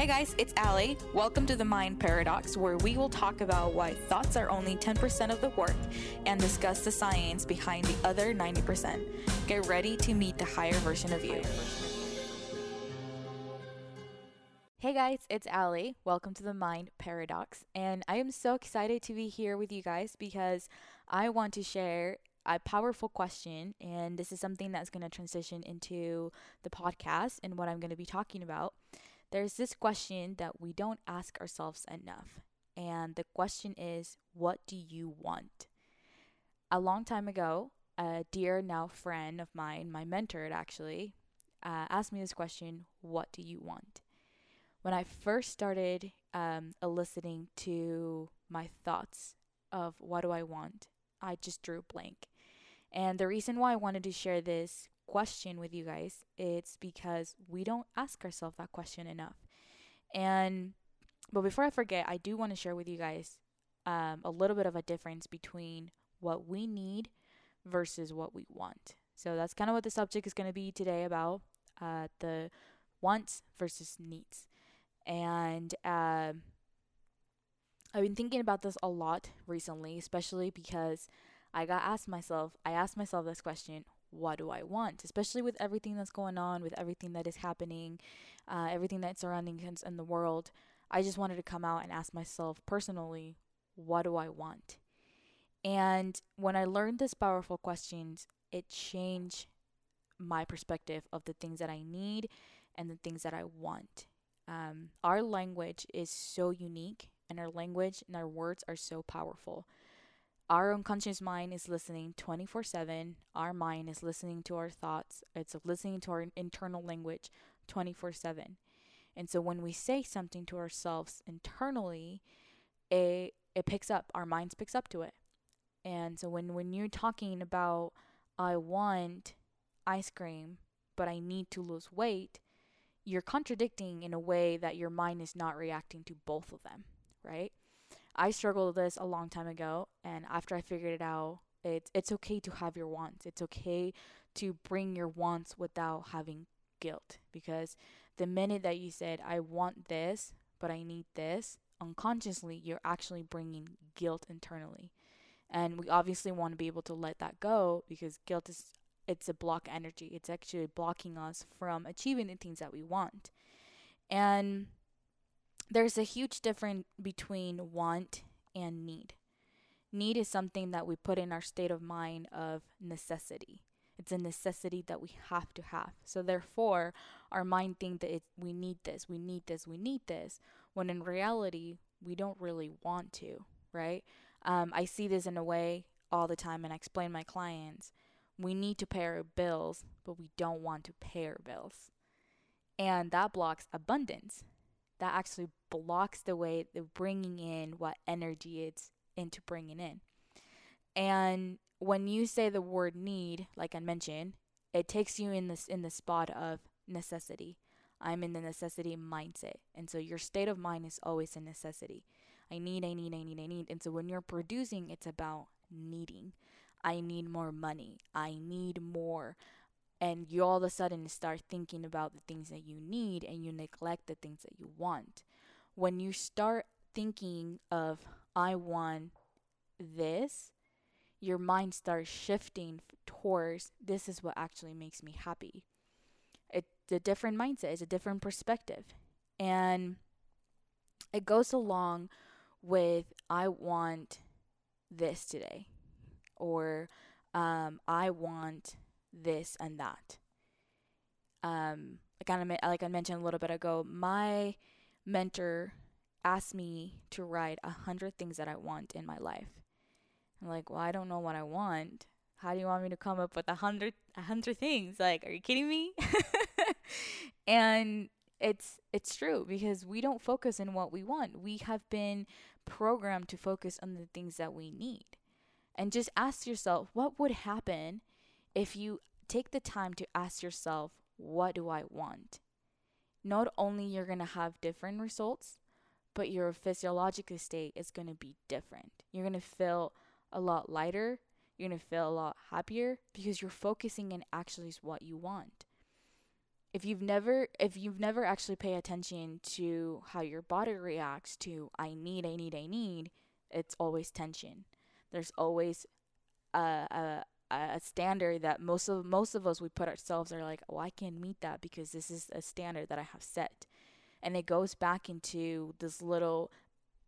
Hey guys, it's Allie. Welcome to the Mind Paradox, where we will talk about why thoughts are only 10% of the work and discuss the science behind the other 90%. Get ready to meet the higher version of you. Hey guys, it's Allie. Welcome to the Mind Paradox. And I am so excited to be here with you guys because I want to share a powerful question. And this is something that's going to transition into the podcast and what I'm going to be talking about there's this question that we don't ask ourselves enough. And the question is, what do you want? A long time ago, a dear now friend of mine, my mentor actually, uh, asked me this question What do you want? When I first started um, eliciting to my thoughts of what do I want, I just drew blank. And the reason why I wanted to share this question with you guys, it's because we don't ask ourselves that question enough. And but before I forget, I do want to share with you guys um, a little bit of a difference between what we need versus what we want. So that's kind of what the subject is going to be today about uh, the wants versus needs. And uh, I've been thinking about this a lot recently, especially because I got asked myself, I asked myself this question what do I want? Especially with everything that's going on, with everything that is happening, uh, everything that's surrounding us in the world. I just wanted to come out and ask myself personally, what do I want? And when I learned this powerful questions, it changed my perspective of the things that I need and the things that I want. Um, our language is so unique, and our language and our words are so powerful. Our unconscious mind is listening 24 7. Our mind is listening to our thoughts. It's listening to our internal language 24 7. And so when we say something to ourselves internally, it, it picks up, our minds picks up to it. And so when, when you're talking about, I want ice cream, but I need to lose weight, you're contradicting in a way that your mind is not reacting to both of them, right? I struggled with this a long time ago, and after I figured it out, it's it's okay to have your wants. It's okay to bring your wants without having guilt because the minute that you said I want this, but I need this, unconsciously you're actually bringing guilt internally. And we obviously want to be able to let that go because guilt is it's a block energy. It's actually blocking us from achieving the things that we want. And there's a huge difference between want and need. Need is something that we put in our state of mind of necessity. It's a necessity that we have to have. So therefore, our mind think that we need this, we need this, we need this, when in reality, we don't really want to, right? Um, I see this in a way all the time, and I explain my clients. We need to pay our bills, but we don't want to pay our bills. And that blocks abundance that actually blocks the way the bringing in what energy it's into bringing in. And when you say the word need, like I mentioned, it takes you in this in the spot of necessity. I'm in the necessity mindset. And so your state of mind is always a necessity. I need, I need, I need, I need. And so when you're producing, it's about needing. I need more money. I need more and you all of a sudden start thinking about the things that you need and you neglect the things that you want. When you start thinking of, I want this, your mind starts shifting towards this is what actually makes me happy. It's a different mindset, it's a different perspective. And it goes along with, I want this today, or um, I want this and that. Um, like I, like I mentioned a little bit ago, my mentor asked me to write a hundred things that I want in my life. I'm like, well, I don't know what I want. How do you want me to come up with a hundred a hundred things? Like, are you kidding me? and it's it's true because we don't focus on what we want. We have been programmed to focus on the things that we need. And just ask yourself, what would happen if you take the time to ask yourself, what do I want? Not only you're going to have different results, but your physiological state is going to be different. You're going to feel a lot lighter, you're going to feel a lot happier because you're focusing in actually what you want. if you've never if you've never actually pay attention to how your body reacts to I need, I need, I need, it's always tension. There's always a, a a standard that most of most of us we put ourselves are like, oh, I can't meet that because this is a standard that I have set, and it goes back into this little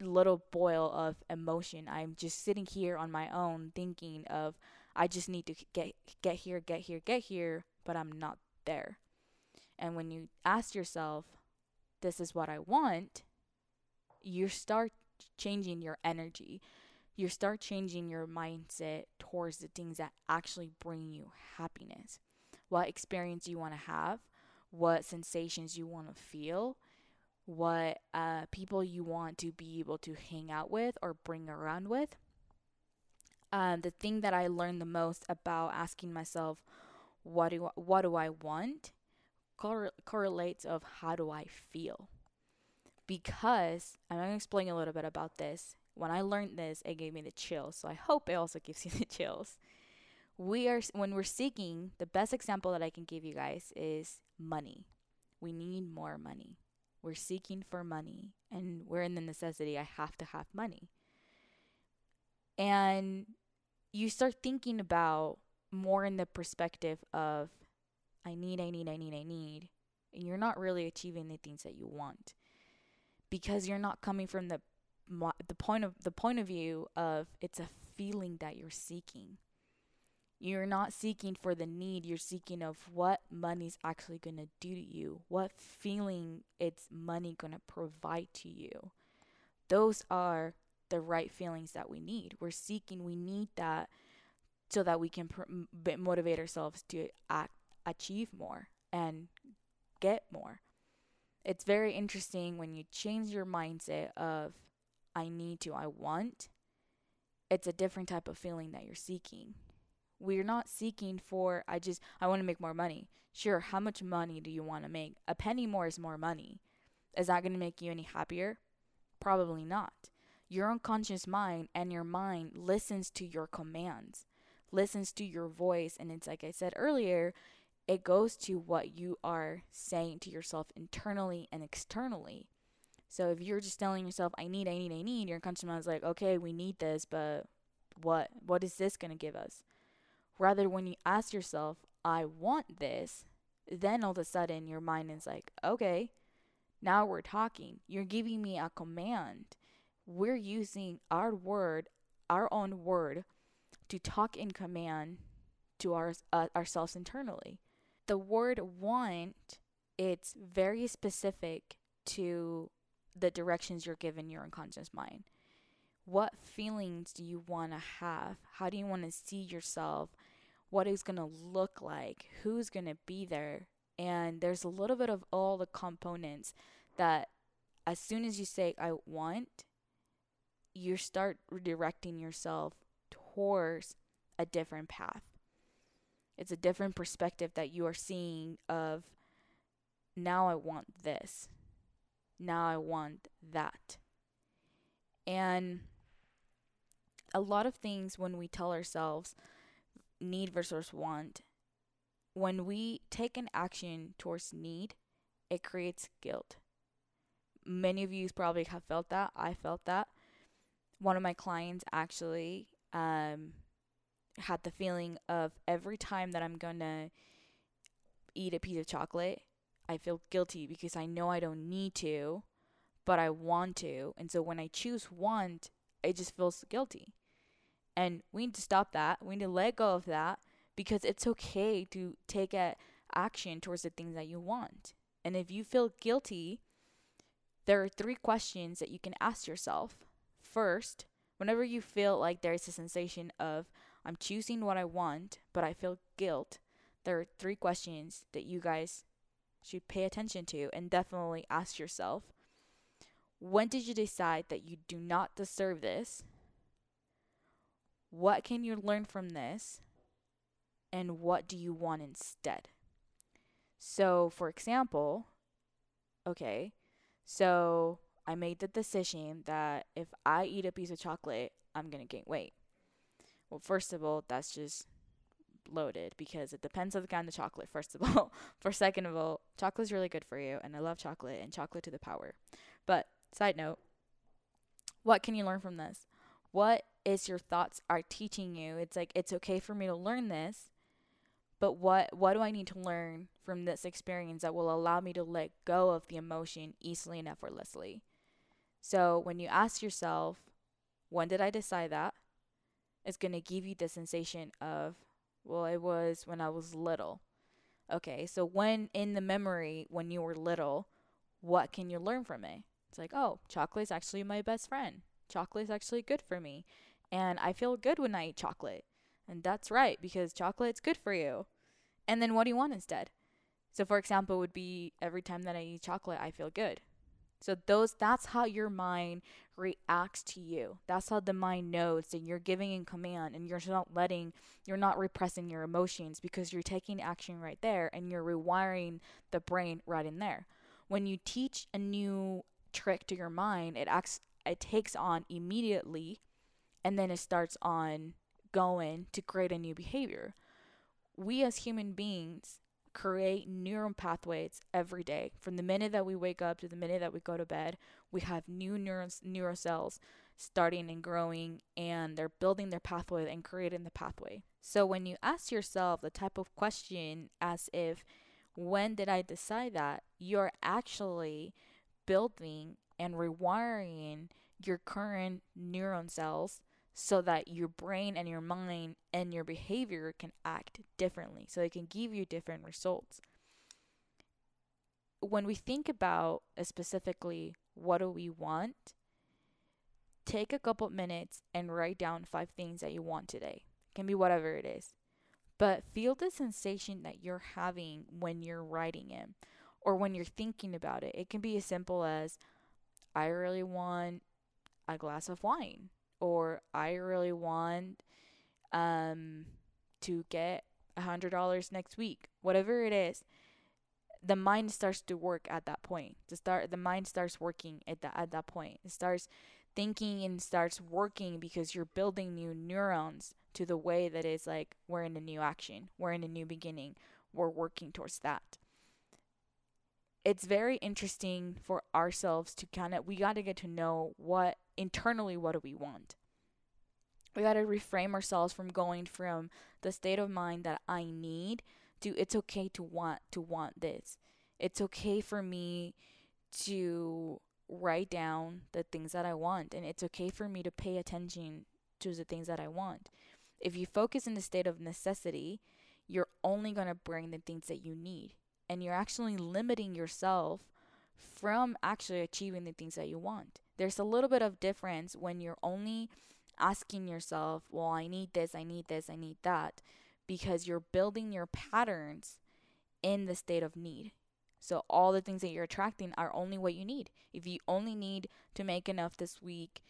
little boil of emotion. I'm just sitting here on my own thinking of I just need to get get here, get here, get here, but I'm not there. And when you ask yourself, this is what I want, you start changing your energy. You start changing your mindset towards the things that actually bring you happiness. What experience you want to have, what sensations you want to feel, what uh, people you want to be able to hang out with or bring around with. Um, the thing that I learned the most about asking myself, what do what do I want, cor- correlates of how do I feel. Because I'm going to explain a little bit about this. When I learned this, it gave me the chills. So I hope it also gives you the chills. We are when we're seeking, the best example that I can give you guys is money. We need more money we're seeking for money and we're in the necessity, I have to have money. And you start thinking about more in the perspective of, I need, I need, I need, I need. And you're not really achieving the things that you want because you're not coming from the the point of the point of view of it's a feeling that you're seeking you're not seeking for the need, you're seeking of what money's actually going to do to you, what feeling it's money going to provide to you. Those are the right feelings that we need. We're seeking, we need that so that we can pr- motivate ourselves to act, achieve more and get more. It's very interesting when you change your mindset of I need to, I want. It's a different type of feeling that you're seeking we're not seeking for I just I want to make more money. Sure, how much money do you want to make? A penny more is more money. Is that going to make you any happier? Probably not. Your unconscious mind and your mind listens to your commands, listens to your voice, and it's like I said earlier, it goes to what you are saying to yourself internally and externally. So if you're just telling yourself, I need, I need, I need, your unconscious mind is like, okay, we need this, but what? What is this going to give us? Rather, when you ask yourself, I want this, then all of a sudden your mind is like, okay, now we're talking. You're giving me a command. We're using our word, our own word, to talk in command to our, uh, ourselves internally. The word want, it's very specific to the directions you're given your unconscious mind. What feelings do you want to have? How do you want to see yourself? What is going to look like, who's going to be there. And there's a little bit of all the components that as soon as you say, I want, you start redirecting yourself towards a different path. It's a different perspective that you are seeing of now I want this. Now I want that. And a lot of things when we tell ourselves, need versus want. When we take an action towards need, it creates guilt. Many of you probably have felt that. I felt that. One of my clients actually um, had the feeling of every time that I'm going to eat a piece of chocolate, I feel guilty because I know I don't need to, but I want to. And so when I choose want, it just feels guilty. And we need to stop that. We need to let go of that because it's okay to take a action towards the things that you want. And if you feel guilty, there are three questions that you can ask yourself. First, whenever you feel like there is a sensation of I'm choosing what I want, but I feel guilt, there are three questions that you guys should pay attention to and definitely ask yourself. When did you decide that you do not deserve this? What can you learn from this? And what do you want instead? So, for example, okay, so I made the decision that if I eat a piece of chocolate, I'm to gain weight. Well, first of all, that's just loaded because it depends on the kind of chocolate, first of all. For second of all, chocolate's really good for you, and I love chocolate and chocolate to the power. But side note, what can you learn from this? What is your thoughts are teaching you? It's like it's okay for me to learn this, but what what do I need to learn from this experience that will allow me to let go of the emotion easily and effortlessly? So when you ask yourself, when did I decide that? It's to give you the sensation of, well, it was when I was little. Okay, so when in the memory, when you were little, what can you learn from it? It's like, oh, chocolate is actually my best friend. Chocolate is actually good for me. And I feel good when I eat chocolate. And that's right, because chocolate's good for you. And then what do you want instead? So, for example, would be every time that I eat chocolate, I feel good. So those that's how your mind reacts to you. That's how the mind knows that you're giving in command and you're not letting you're not repressing your emotions because you're taking action right there and you're rewiring the brain right in there. When you teach a new trick to your mind, it acts it takes on immediately and then it starts on going to create a new behavior. We as human beings create neural pathways every day. From the minute that we wake up to the minute that we go to bed, we have new neurons, neural cells starting and growing, and they're building their pathway and creating the pathway. So when you ask yourself the type of question as if, when did I decide that? You're actually building and rewiring your current neuron cells so that your brain and your mind and your behavior can act differently, so it can give you different results. When we think about uh, specifically what do we want, take a couple minutes and write down five things that you want today. It can be whatever it is. But feel the sensation that you're having when you're writing it or when you're thinking about it. It can be as simple as I really want a glass of wine or I really want um to get a hundred dollars next week, whatever it is, the mind starts to work at that point. To start, the mind starts working at that at that point. It starts thinking and starts working because you're building new neurons to the way that is like we're in a new action, we're in a new beginning, we're working towards that. It's very interesting for ourselves to kind of we got to get to know what internally what do we want? We got to reframe ourselves from going from the state of mind that i need to it's okay to want to want this. It's okay for me to write down the things that i want and it's okay for me to pay attention to the things that i want. If you focus in the state of necessity you're only going to bring the things that you need and you're actually limiting yourself from actually achieving the things that you want there's a little bit of difference when you're only asking yourself, well, I need this, I need this, I need that, because you're building your patterns in the state of need. So all the things that you're attracting are only what you need. If you only need to make enough this week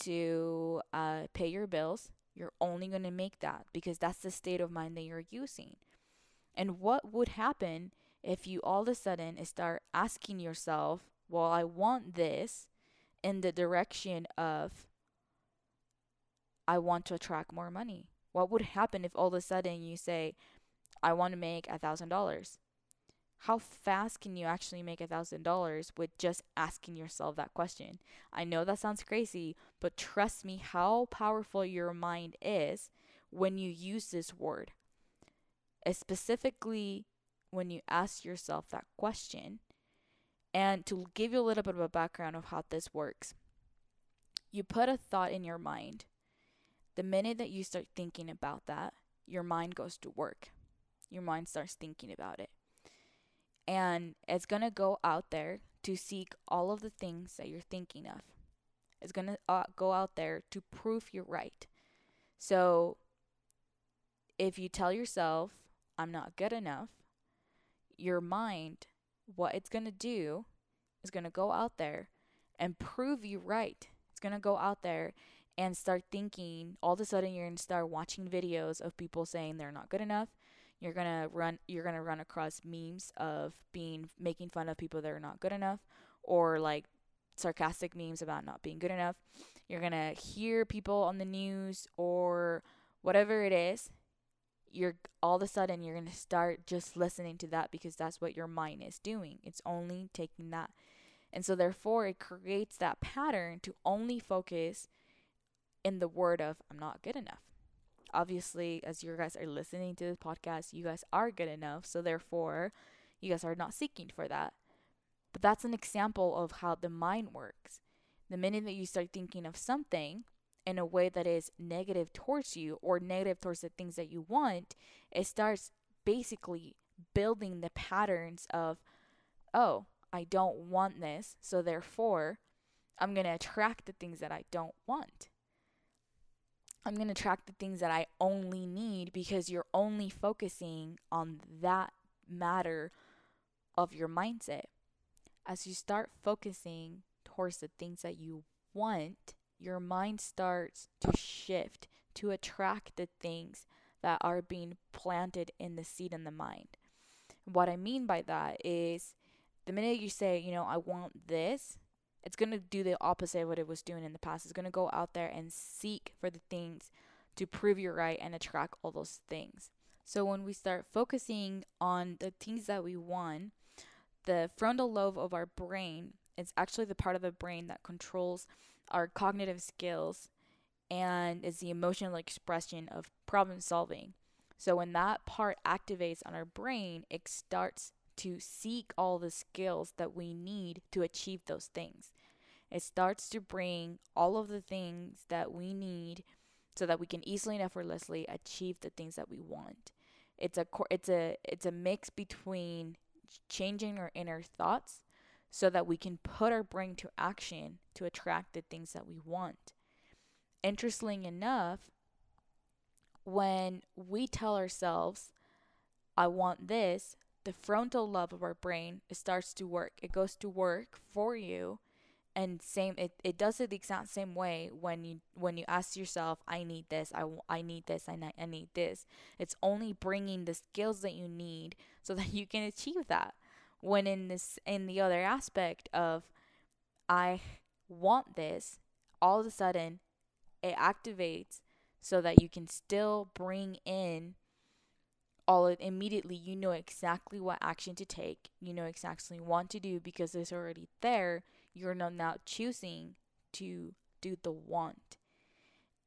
to uh, pay your bills, you're only going to make that because that's the state of mind that you're using. And what would happen if you all of a sudden start asking yourself, well, I want this, in the direction of I want to attract more money. What would happen if all of a sudden you say, I want to make a thousand dollars? How fast can you actually make a thousand dollars with just asking yourself that question? I know that sounds crazy, but trust me how powerful your mind is when you use this word. Specifically, when you ask yourself that question, and to give you a little bit of a background of how this works, you put a thought in your mind. The minute that you start thinking about that, your mind goes to work. Your mind starts thinking about it. And it's going to go out there to seek all of the things that you're thinking of. It's going to uh, go out there to prove you're right. So if you tell yourself, I'm not good enough, your mind what it's going to do is going to go out there and prove you right. It's going to go out there and start thinking all of a sudden you're going to start watching videos of people saying they're not good enough. You're going to run you're going to run across memes of being making fun of people that are not good enough or like sarcastic memes about not being good enough. You're going to hear people on the news or whatever it is you're all of a sudden you're going to start just listening to that because that's what your mind is doing. It's only taking that. And so therefore it creates that pattern to only focus in the word of I'm not good enough. Obviously, as you guys are listening to this podcast, you guys are good enough. So therefore, you guys are not seeking for that. But that's an example of how the mind works. The minute that you start thinking of something, in a way that is negative towards you or negative towards the things that you want, it starts basically building the patterns of, oh, I don't want this, so therefore I'm going to attract the things that I don't want. I'm going to attract the things that I only need because you're only focusing on that matter of your mindset. As you start focusing towards the things that you want, your mind starts to shift to attract the things that are being planted in the seed in the mind. What I mean by that is the minute you say, you know, I want this, it's going to do the opposite of what it was doing in the past. It's going to go out there and seek for the things to prove you're right and attract all those things. So when we start focusing on the things that we want, the frontal lobe of our brain is actually the part of the brain that controls our cognitive skills and is the emotional expression of problem solving. So when that part activates on our brain, it starts to seek all the skills that we need to achieve those things. It starts to bring all of the things that we need so that we can easily and effortlessly achieve the things that we want. It's a it's a it's a mix between changing our inner thoughts so that we can put our brain to action to attract the things that we want. Interestingly enough, when we tell ourselves, I want this, the frontal lobe of our brain starts to work. It goes to work for you and same it, it does it the exact same way when you when you ask yourself i need this i, I need this I, I need this it's only bringing the skills that you need so that you can achieve that when in this in the other aspect of I want this, all of a sudden it activates so that you can still bring in all of immediately you know exactly what action to take you know exactly what to do because it's already there you're not now choosing to do the want.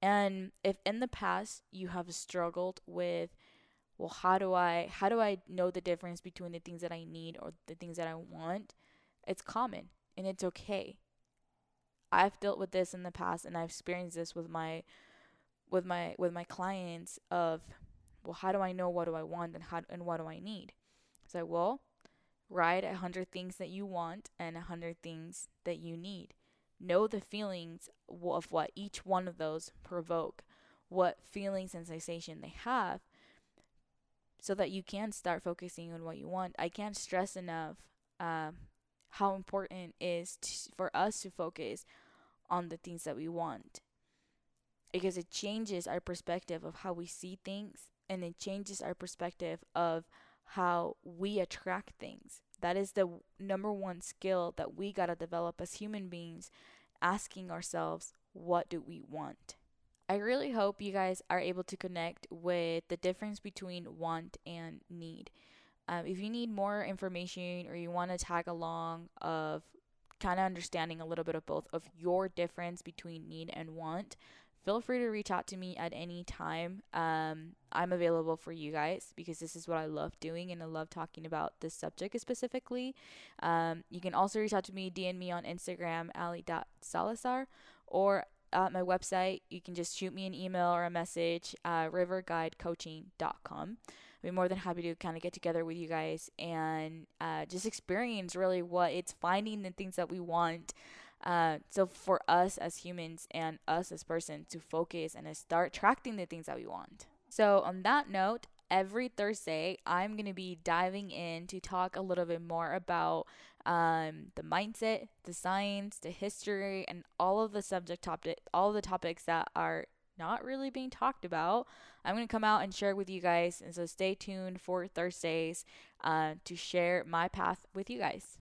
And if in the past you have struggled with well how do i how do i know the difference between the things that i need or the things that i want? It's common and it's okay. I've dealt with this in the past and i've experienced this with my with my with my clients of well how do i know what do i want and how and what do i need? So well write a hundred things that you want and a hundred things that you need. Know the feelings of what each one of those provoke what feelings and sensation they have so that you can start focusing on what you want. I can't stress enough um, how important it is to, for us to focus on the things that we want because it changes our perspective of how we see things and it changes our perspective of how we attract things. That is the number one skill that we got to develop as human beings, asking ourselves, what do we want? I really hope you guys are able to connect with the difference between want and need. Um, if you need more information or you want to tag along of kind of understanding a little bit of both of your difference between need and want, feel free to reach out to me at any time. Um, I'm available for you guys because this is what I love doing and I love talking about this subject specifically. Um, you can also reach out to me, DM me on Instagram, ali.salazar, or at my website, you can just shoot me an email or a message, uh, riverguidecoaching.com. I'd be more than happy to kind of get together with you guys and uh, just experience really what it's finding the things that we want. Uh, so for us as humans and us as persons to focus and to start tracking the things that we want. So on that note, every Thursday, I'm going to be diving in to talk a little bit more about um, the mindset, the science, the history, and all of the subject topic, all the topics that are not really being talked about. I'm going to come out and share with you guys. And so stay tuned for Thursdays uh, to share my path with you guys.